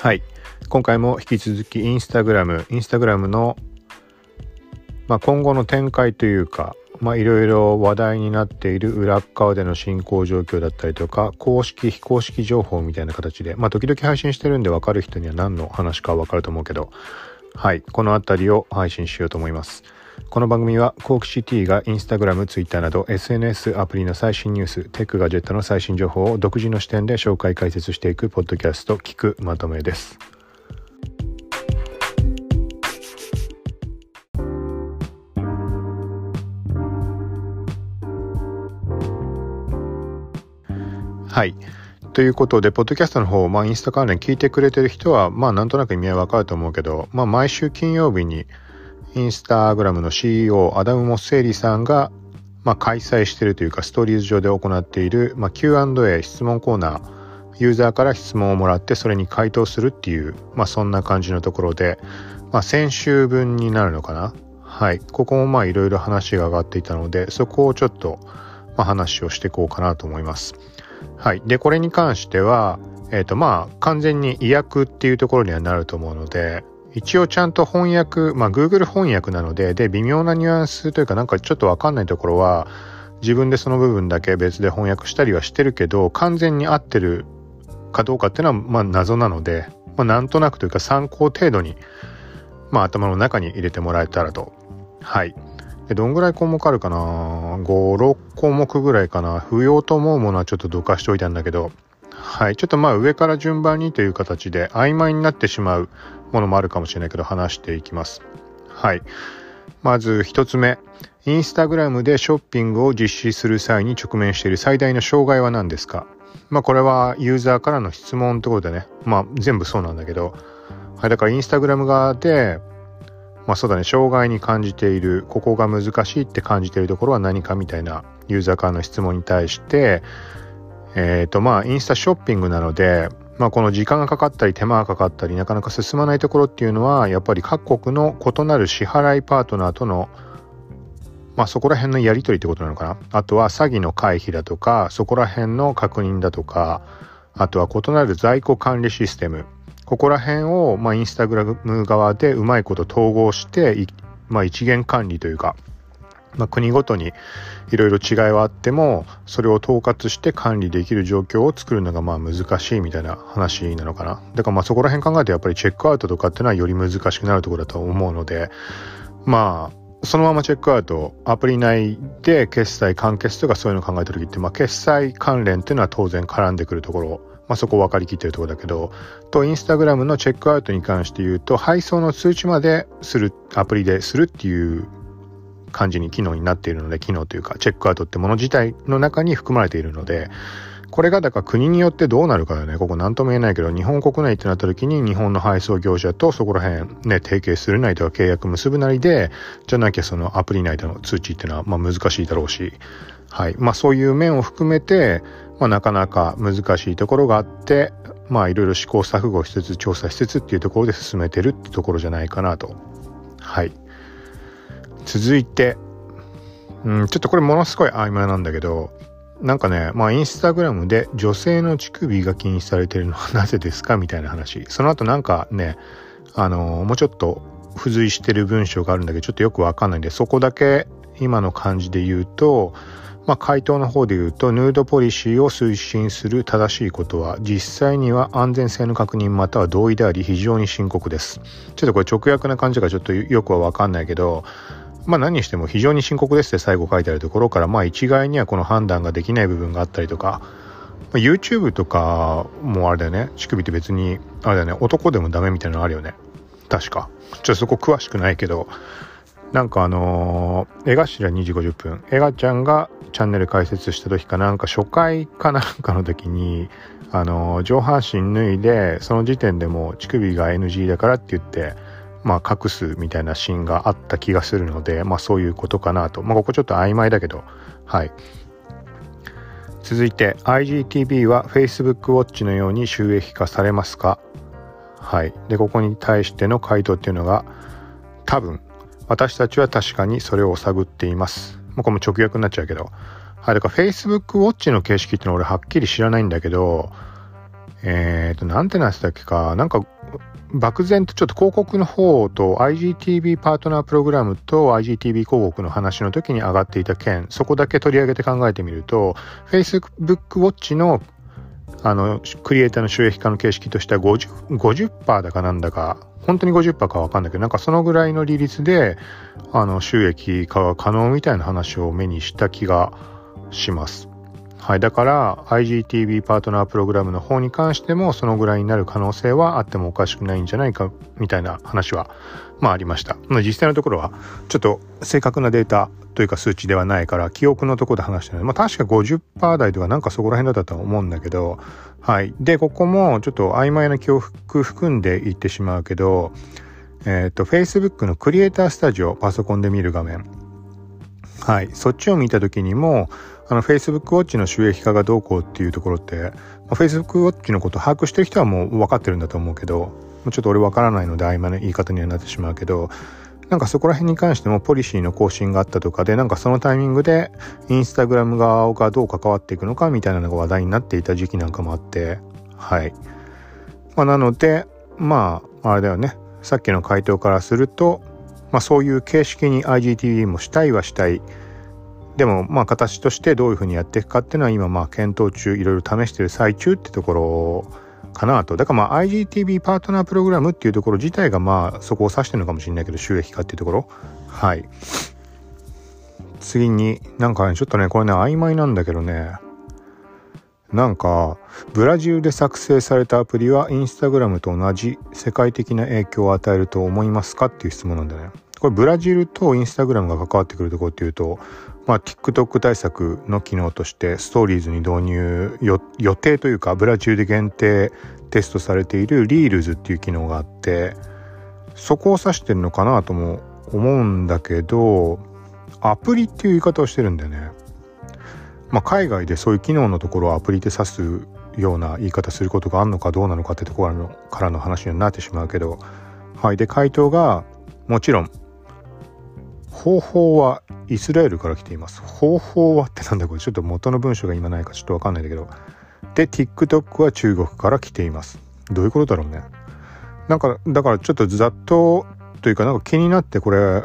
はい。今回も引き続きインスタグラムインスタグラムの、まあ、今後の展開というかまあいろいろ話題になっている裏側での進行状況だったりとか公式非公式情報みたいな形でまあ時々配信してるんで分かる人には何の話か分かると思うけどはい。この辺りを配信しようと思います。この番組はコークシティがインスタグラム、ツイッターなど SNS アプリの最新ニュース、テックガジェットの最新情報を独自の視点で紹介解説していくポッドキャスト聞くまとめです。はい。ということで、ポッドキャストの方、まあ、インスタ関連聞いてくれてる人は、まあ、なんとなく意味はわかると思うけど、まあ、毎週金曜日に、インスタグラムの CEO、アダム・モッセーリさんが、まあ、開催しているというか、ストーリーズ上で行っている、まあ、Q&A 質問コーナー、ユーザーから質問をもらって、それに回答するっていう、まあ、そんな感じのところで、まあ、先週分になるのかな。はい。ここもまあ、いろいろ話が上がっていたので、そこをちょっと、まあ、話をしていこうかなと思います。はい。で、これに関しては、えっ、ー、と、まあ、完全に意訳っていうところにはなると思うので、一応ちゃんと翻訳、まあ、Google 翻訳なので、で、微妙なニュアンスというか、なんかちょっとわかんないところは、自分でその部分だけ別で翻訳したりはしてるけど、完全に合ってるかどうかっていうのは、まあ、謎なので、まあ、なんとなくというか参考程度に、まあ、頭の中に入れてもらえたらと。はい。でどんぐらい項目あるかな ?5、6項目ぐらいかな不要と思うものはちょっとどかしておいたんだけど、はい。ちょっとまあ上から順番にという形で曖昧になってしまうものもあるかもしれないけど話していきます。はい。まず一つ目。インスタグラムでショッピングを実施する際に直面している最大の障害は何ですか？まあこれはユーザーからの質問ってことでね。まあ全部そうなんだけど。はい。だからインスタグラム側でまあそうだね、障害に感じている、ここが難しいって感じているところは何かみたいなユーザーからの質問に対して、えっ、ー、とまあインスタショッピングなので、まあこの時間がかかったり手間がかかったりなかなか進まないところっていうのはやっぱり各国の異なる支払いパートナーとのまあそこら辺のやり取りってことなのかな。あとは詐欺の回避だとか、そこら辺の確認だとか、あとは異なる在庫管理システム。ここら辺を、まあ、インスタグラム側でうまいこと統合して、まあ、一元管理というか、まあ、国ごとにいろいろ違いはあっても、それを統括して管理できる状況を作るのがまあ難しいみたいな話なのかな。だからまあそこら辺考えてやっぱりチェックアウトとかっていうのはより難しくなるところだと思うので、まあ、そのままチェックアウト、アプリ内で決済完結とかそういうのを考えた時って、まあ決済関連っていうのは当然絡んでくるところまあ、そこ分かりきってるところだけど、と、インスタグラムのチェックアウトに関して言うと、配送の通知までする、アプリでするっていう感じに機能になっているので、機能というか、チェックアウトってもの自体の中に含まれているので、これがだから国によってどうなるかだね。ここ何とも言えないけど、日本国内ってなった時に日本の配送業者とそこら辺ね、提携するなりとか契約結ぶなりで、じゃなきゃそのアプリ内での通知っていうのはまあ難しいだろうし、はい。まあそういう面を含めて、まあ、なかなか難しいところがあって、まあいろいろ試行錯誤しつつ調査しつつっていうところで進めてるってところじゃないかなと。はい。続いて、うん、ちょっとこれものすごい曖昧なんだけど、なんかね、まあインスタグラムで女性の乳首が禁止されてるのは なぜですかみたいな話。その後なんかね、あのー、もうちょっと付随してる文章があるんだけど、ちょっとよくわかんないんで、そこだけ今の感じで言うと、まあ、回答の方で言うと、ヌードポリシーを推進する正しいことは、実際には安全性の確認または同意であり非常に深刻です。ちょっとこれ直訳な感じがちょっとよくはわかんないけど、まあ何にしても非常に深刻ですって最後書いてあるところから、まあ一概にはこの判断ができない部分があったりとか、ま、YouTube とかもあれだよね。乳首って別に、あれだよね、男でもダメみたいなのあるよね。確か。ちょっとそこ詳しくないけど、なんかあのー、江頭2時50分、エガちゃんがチャンネル開設した時かなんか初回かなんかの時に、あのー、上半身脱いで、その時点でも乳首が NG だからって言って、まあ隠すみたいなシーンがあった気がするので、まあそういうことかなと。まあここちょっと曖昧だけど、はい。続いて IGTV は Facebook Watch のように収益化されますか？はい。で、ここに対しての回答っていうのが、多分私たちは確かにそれを探っています。もうこれも直訳になっちゃうけど。はい、だから Facebook Watch の形式ってのは俺はっきり知らないんだけど、えっ、ー、と、なんてなってたっけか、なんか、漠然とちょっと広告の方と IGTV パートナープログラムと IGTV 広告の話の時に上がっていた件、そこだけ取り上げて考えてみると、Facebook Watch のあの、クリエイターの収益化の形式としては50、50%だかなんだか、本当に50%かわかんないけど、なんかそのぐらいの利率で、あの、収益化が可能みたいな話を目にした気がします。はい。だから、IGTV パートナープログラムの方に関しても、そのぐらいになる可能性はあってもおかしくないんじゃないか、みたいな話は、まあありました。実際のところは、ちょっと正確なデータというか数値ではないから、記憶のところで話してるので、まあ確か50%台とかなんかそこら辺だったと思うんだけど、はい。で、ここもちょっと曖昧な記憶含んでいってしまうけど、えっ、ー、と、Facebook のクリエイタースタジオ、パソコンで見る画面。はい。そっちを見た時にも、あの Facebook Watch の収益化がどうこうっていうところって、まあ、Facebook Watch のこと把握してる人はもう分かってるんだと思うけど、ちょっと俺分からないので曖昧な言い方にはなってしまうけど、なんかそこら辺に関してもポリシーの更新があったとかで、なんかそのタイミングでインスタグラム側がどう関わっていくのかみたいなのが話題になっていた時期なんかもあって、はい。まあ、なので、まあ、あれだよね。さっきの回答からすると、まあそういう形式に IGTV もしたいはしたい。でもまあ形としてどういうふうにやっていくかっていうのは今まあ検討中いろいろ試してる最中ってところかなと。だからまあ IGTV パートナープログラムっていうところ自体がまあそこを指してるのかもしれないけど収益化っていうところ。はい。次になんかねちょっとねこれね曖昧なんだけどね。なんかブラジルで作成されたアプリはインスタグラムと同じ世界的な影響を与えると思いますかっていう質問なんだね。これブラジルとインスタグラムが関わってくるとこっていうとまあ、TikTok 対策の機能としてストーリーズに導入予定というかブラジルで限定テストされているリールズっていう機能があってそこを指してるのかなとも思うんだけどアプリっていう言い方をしてるんだよね。まあ、海外でそういう機能のところをアプリで指すような言い方することがあるのかどうなのかってところからの話になってしまうけどはいで回答がもちろん方法はイスラエルから来ています。方法はってなんだこれ？ちょっと元の文章が今ないかちょっとわかんないんだけど。で、TikTok は中国から来ています。どういうことだろうね？なんか、だからちょっとざっとというかなんか気になってこれ、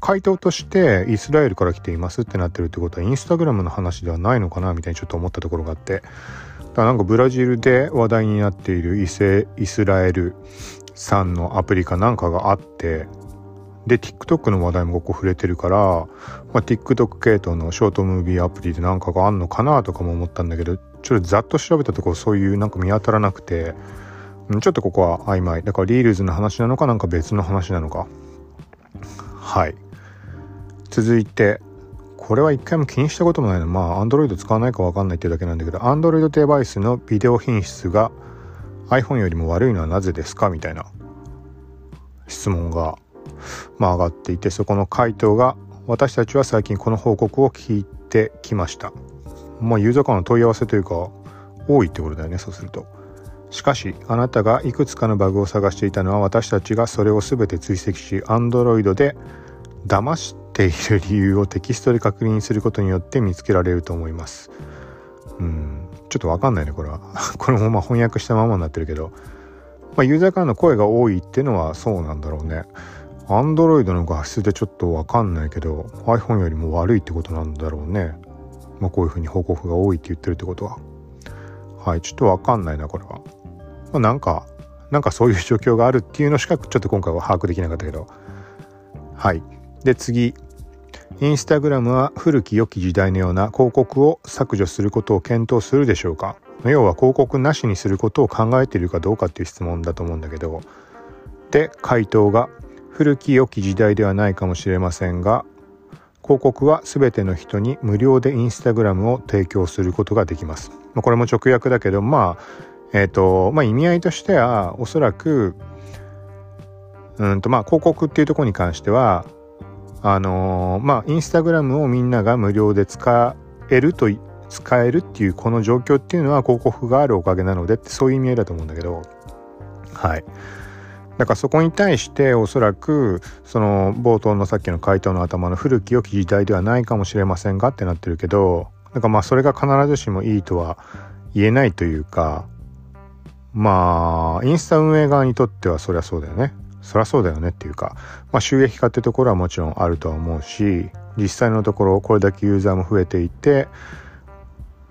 回答としてイスラエルから来ていますってなってるってことはインスタグラムの話ではないのかな？みたいにちょっと思ったところがあって。だからなんかブラジルで話題になっているイセイスラエルさんのアプリかなんかがあってで TikTok の話題もここ触れてるから、まあ、TikTok 系統のショートムービーアプリで何かがあんのかなとかも思ったんだけどちょっとざっと調べたところそういうなんか見当たらなくてちょっとここは曖昧。だからリールズの話なのかなんか別の話なのか。はい。続いてこれは一回も気にしたこともないのまあ Android 使わないか分かんないっていうだけなんだけど Android デバイスのビデオ品質が iPhone よりも悪いのはなぜですかみたいな質問がまあ、上がっていてそこの回答が私たちは最近この報告を聞いてきました。まあユーザーからの問い合わせというか多いってことだよねそうすると。しかしあなたがいくつかのバグを探していたのは私たちがそれを全て追跡し Android で騙している理由をテキストで確認することによって見つけられると思います。うんちょっとわかんないねこれは。これもまあ翻訳したままになってるけど、まあ、ユーザーからの声が多いっていうのはそうなんだろうね。Android の画質でちょっとわかんないけど iPhone よりも悪いってことなんだろうね。まあこういうふうに報告が多いって言ってるってことは。はい、ちょっとわかんないな、これは。まあ、なんか、なんかそういう状況があるっていうのしかちょっと今回は把握できなかったけど。はい。で、次。インスタグラムは古き良き時代のような広告を削除することを検討するでしょうか要は広告なしにすることを考えているかどうかっていう質問だと思うんだけど。で、回答が古き良き時代ではないかもしれませんが広告は全ての人に無料でインスタグラムを提供することができます。ま、これも直訳だけどまあえっ、ー、とまあ意味合いとしてはおそらくうんとまあ広告っていうとこに関してはあのー、まあインスタグラムをみんなが無料で使えると使えるっていうこの状況っていうのは広告があるおかげなのでってそういう意味合いだと思うんだけどはいだからそこに対しておそらくその冒頭のさっきの回答の頭の古き良き時代ではないかもしれませんがってなってるけどなんかまあそれが必ずしもいいとは言えないというかまあ、インスタ運営側にとってはそりゃそうだよね。そりゃそうだよねっていうか、まあ収益化ってところはもちろんあるとは思うし、実際のところこれだけユーザーも増えていて、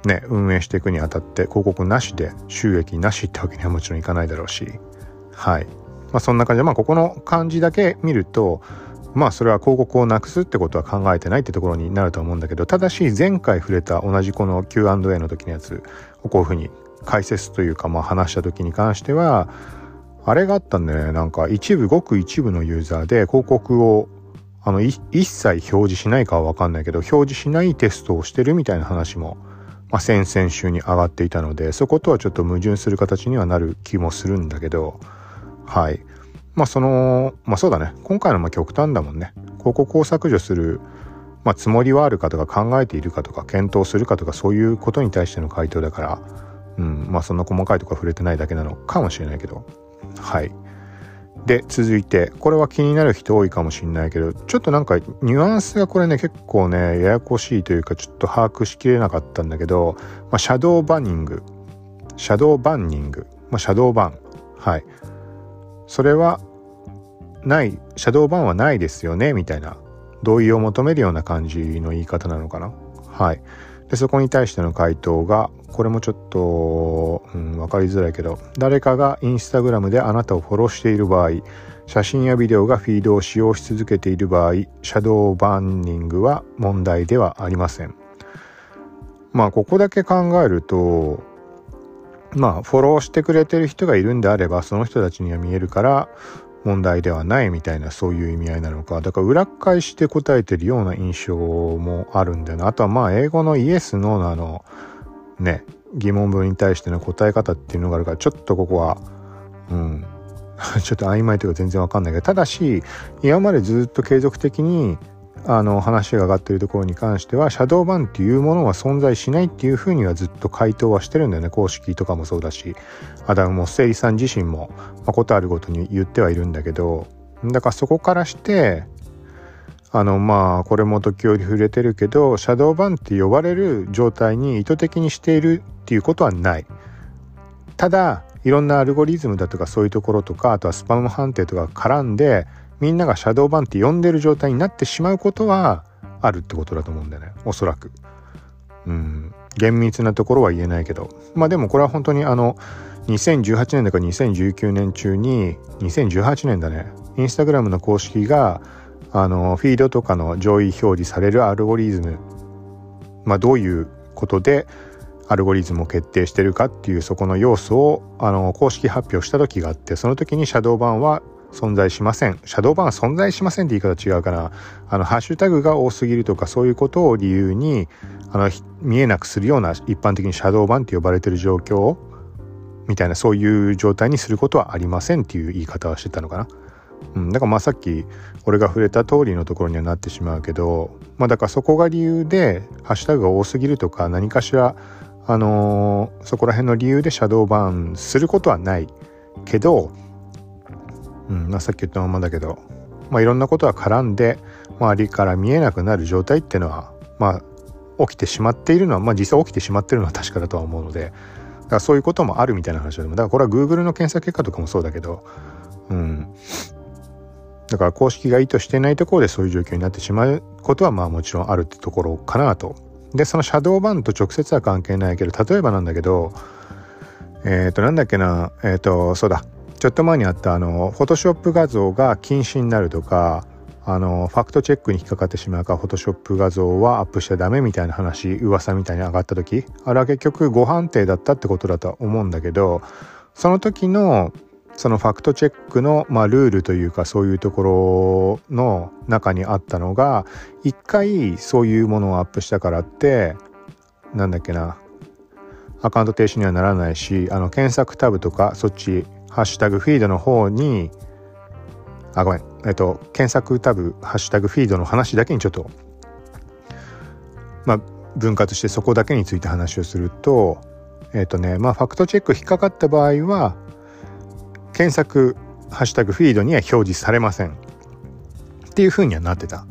ね、運営していくにあたって広告なしで収益なしってわけにはもちろんいかないだろうし、はい。まあそんな感じで、まあここの感じだけ見ると、まあそれは広告をなくすってことは考えてないってところになると思うんだけど、ただし前回触れた同じこの Q&A の時のやつをこういうふうに解説というかまあ話した時に関しては、あれがあったんでね、なんか一部、ごく一部のユーザーで広告をあの一切表示しないかはわかんないけど、表示しないテストをしてるみたいな話も、まあ、先々週に上がっていたので、そことはちょっと矛盾する形にはなる気もするんだけど、はい。まあその、まあそうだね。今回のま極端だもんね。広告を削除する、まあつもりはあるかとか考えているかとか検討するかとかそういうことに対しての回答だから、うん、まあそんな細かいとこ触れてないだけなのかもしれないけど、はい。で、続いて、これは気になる人多いかもしれないけど、ちょっとなんかニュアンスがこれね、結構ね、ややこしいというか、ちょっと把握しきれなかったんだけど、まあ、シャドーバンニング。シャドーバンニング。まあ、シャドーバン。はい。それはない、シャドーバンはないですよね、みたいな同意を求めるような感じの言い方なのかな？はい。で、そこに対しての回答が、これもちょっと、うん、分かりづらいけど、誰かがインスタグラムであなたをフォローしている場合、写真やビデオがフィードを使用し続けている場合、シャドーバンニングは問題ではありません。まあ、ここだけ考えると、まあ、フォローしてくれてる人がいるんであれば、その人たちには見えるから、問題ではないみたいなそういう意味合いなのか。だから裏返して答えてるような印象もあるんだよな。あとはまあ英語のイエス・ノーのあのね疑問文に対しての答え方っていうのがあるからちょっとここはうん。ちょっと曖昧というか全然わかんないけどただし今までずっと継続的にあの話が上がってるところに関してはシャドーバンっていうものは存在しないっていうふうにはずっと回答はしてるんだよね。公式とかもそうだしアダム・モッセイさん自身も、まあ、ことあるごとに言ってはいるんだけど。だからそこからしてあのまあこれも時折触れてるけどシャドーバンって呼ばれる状態に意図的にしているっていうことはない。ただいろんなアルゴリズムだとかそういうところとかあとはスパム判定とか絡んでみんながシャドーバンって呼んでる状態になってしまうことはあるってことだと思うんだよね。おそらく。うん。厳密なところは言えないけど。まあでもこれは本当にあの2018年だか2019年中に2018年だね。インスタグラムの公式があのフィードとかの上位表示されるアルゴリズム。まあどういうことでアルゴリズムを決定してるかっていうそこの要素をあの公式発表した時があってその時にシャドーバンは存在しません。シャドーバンは存在しませんって言い方違うかな。あの、ハッシュタグが多すぎるとかそういうことを理由に、あの、見えなくするような一般的にシャドーバンって呼ばれてる状況みたいなそういう状態にすることはありませんっていう言い方はしてたのかな。うん、だからまあさっき俺が触れた通りのところにはなってしまうけど、まあだからそこが理由でハッシュタグが多すぎるとか何かしらあのー、そこら辺の理由でシャドーバンすることはないけど、うん。まあ、さっき言ったままだけど、まあ、いろんなことが絡んで周りから見えなくなる状態っていうのはまあ起きてしまっているのはまあ実際起きてしまっているのは確かだとは思うのでだからそういうこともあるみたいな話だだからこれは Google の検索結果とかもそうだけどうん。だから公式が意図していないところでそういう状況になってしまうことはまあもちろんあるってところかなと。でそのシャドーバンと直接は関係ないけど例えばなんだけどえっ、ー、となんだっけなえっ、ー、とそうだ。ちょっと前にあったあのフォトショップ画像が禁止になるとかあのファクトチェックに引っかかってしまうからフォトショップ画像はアップしちゃダメみたいな話噂みたいに上がった時あれは結局誤判定だったってことだと思うんだけどその時のそのファクトチェックの、まあ、ルールというかそういうところの中にあったのが一回そういうものをアップしたからってなんだっけなアカウント停止にはならないしあの検索タブとかそっちハッシュタグフィードの方に、あ、ごめん。えっと、検索タブ、ハッシュタグフィードの話だけにちょっと、まあ、分割してそこだけについて話をすると、えっとね、まあ、ファクトチェック引っかかった場合は、検索、ハッシュタグフィードには表示されません。っていう風にはなってた。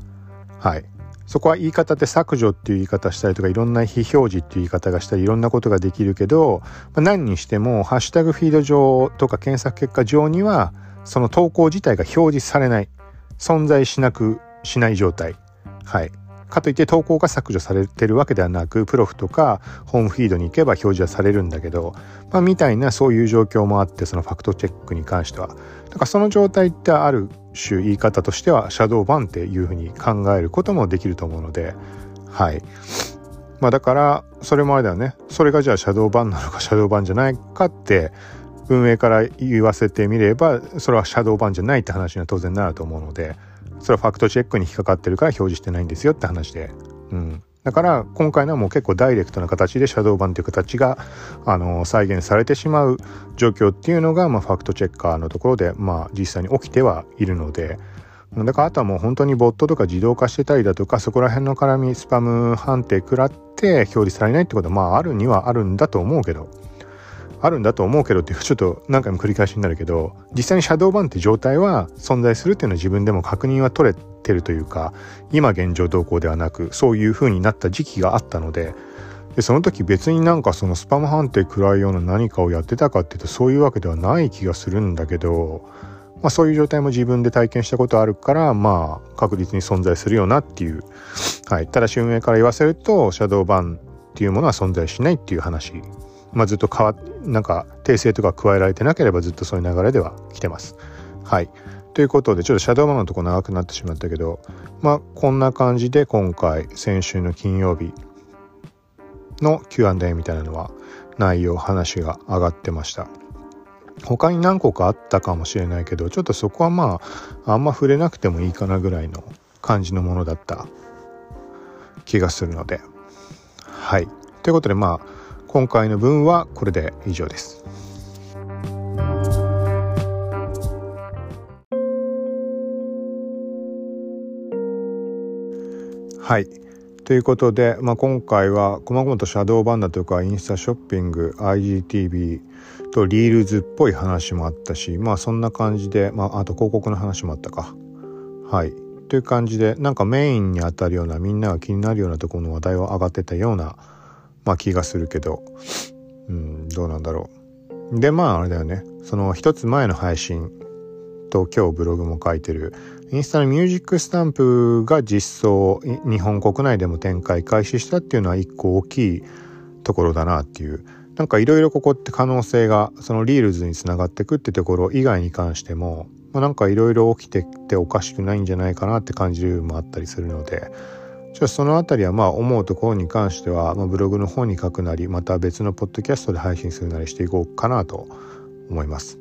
はい。そこは言い方って削除っていう言い方したりとかいろんな非表示っていう言い方がしたりいろんなことができるけど、まあ、何にしてもハッシュタグフィード上とか検索結果上にはその投稿自体が表示されない。存在しなくしない状態。はい。かといって投稿が削除されてるわけではなくプロフとかホームフィードに行けば表示はされるんだけど、まあ、みたいなそういう状況もあってそのファクトチェックに関しては。だからその状態ってある種言い方としてはシャドーバンっていうふうに考えることもできると思うので。はい。まあだからそれもあれだよね。それがじゃあシャドーバンなのかシャドーバンじゃないかって運営から言わせてみればそれはシャドーバンじゃないって話には当然なると思うので。それはファクトチェックに引っかかってるから表示してないんですよって話で、うん、だから今回のはもう結構ダイレクトな形でシャドー版という形があの再現されてしまう状況っていうのが、まあ、ファクトチェッカーのところで、まあ、実際に起きてはいるので。だからあとはもう本当にボットとか自動化してたりだとかそこら辺の絡みスパム判定食らって表示されないってことはまああるにはあるんだと思うけど。あるんだと思うけどっていうちょっと何回も繰り返しになるけど実際にシャドーバンって状態は存在するっていうのは自分でも確認は取れてるというか今現状動向ではなくそういう風になった時期があったのででその時別になんかそのスパム判定食らうような何かをやってたかっていうとそういうわけではない気がするんだけど、まあ、そういう状態も自分で体験したことあるからまあ確実に存在するよなっていう、はい、ただし運営から言わせるとシャドーバンっていうものは存在しないっていう話。まあ、ずっと変わっなんか訂正とか加えられてなければずっとそういう流れでは来てます。はい。ということでちょっとシャドウマンのとこ長くなってしまったけどまあこんな感じで今回先週の金曜日の Q&A みたいなのは内容話が上がってました。他に何個かあったかもしれないけどちょっとそこはまああんま触れなくてもいいかなぐらいの感じのものだった気がするので。はい。ということでまあ今回の分はこれで以上です。はい。ということで、まあ、今回は細々とシャドーバンダとかインスタショッピング IGTV とリールズっぽい話もあったしまあそんな感じで、まあ、あと広告の話もあったか。はい。という感じでなんかメインにあたるようなみんなが気になるようなところの話題は上がってたようなまあ気がするけど、うん、どうなんだろう。で、まああれだよね。その一つ前の配信と今日ブログも書いてる、インスタのミュージックスタンプが実装、日本国内でも展開開始したっていうのは一個大きいところだなっていう。なんかいろいろここって可能性が、そのリールズにつながってくってところ以外に関しても、まあ、なんかいろいろ起きてっておかしくないんじゃないかなって感じる部分もあったりするので、じゃあその辺りはまあ思うところに関しては、まあ、ブログの方に書くなりまた別のポッドキャストで配信するなりしていこうかなと思います。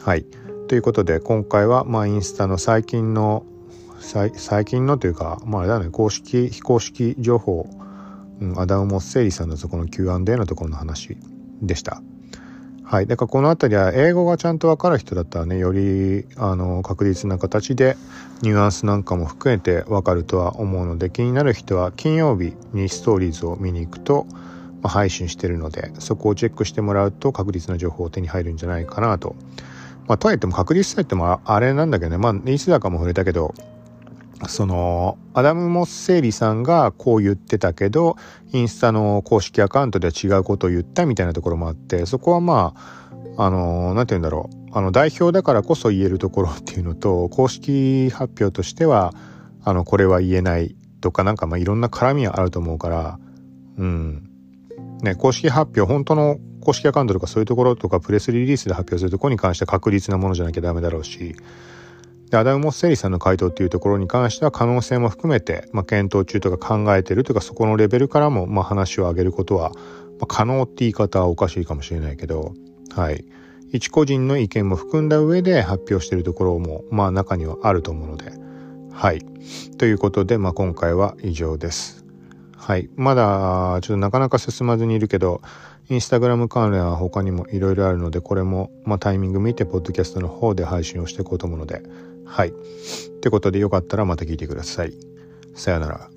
はいということで今回はまあインスタの最近の最近のというかまああれだね公式非公式情報、うん、アダム・モッセイリさんのそこの Q&A のところの話でした。はい。だからこの辺りは英語がちゃんとわかる人だったらね、よりあの確実な形でニュアンスなんかも含めてわかるとは思うので、気になる人は金曜日にストーリーズを見に行くと、まあ、配信してるので、そこをチェックしてもらうと確実な情報を手に入るんじゃないかなと。まあ、とはいっても確実さえってもあれなんだけどね、まあ、いつだかも触れたけど、そのアダム・モッセーリさんがこう言ってたけどインスタの公式アカウントでは違うことを言ったみたいなところもあってそこはまああの何て言うんだろう。あの代表だからこそ言えるところっていうのと公式発表としてはあのこれは言えないとかなんかまあいろんな絡みはあると思うからうん。ね公式発表本当の公式アカウントとかそういうところとかプレスリリースで発表するとこに関しては確実なものじゃなきゃダメだろうしでアダム・モッセリさんの回答っていうところに関しては可能性も含めて、まあ、検討中とか考えてるというかそこのレベルからも、まあ、話を上げることは、まあ、可能って言い方はおかしいかもしれないけど、はい。一個人の意見も含んだ上で発表しているところも、まあ中にはあると思うので、はい。ということで、まあ今回は以上です。はい。まだ、ちょっとなかなか進まずにいるけど、インスタグラム関連は他にもいろいろあるので、これも、まあタイミング見て、ポッドキャストの方で配信をしていこうと思うので、はい。ってことでよかったらまた聞いてください。さよなら。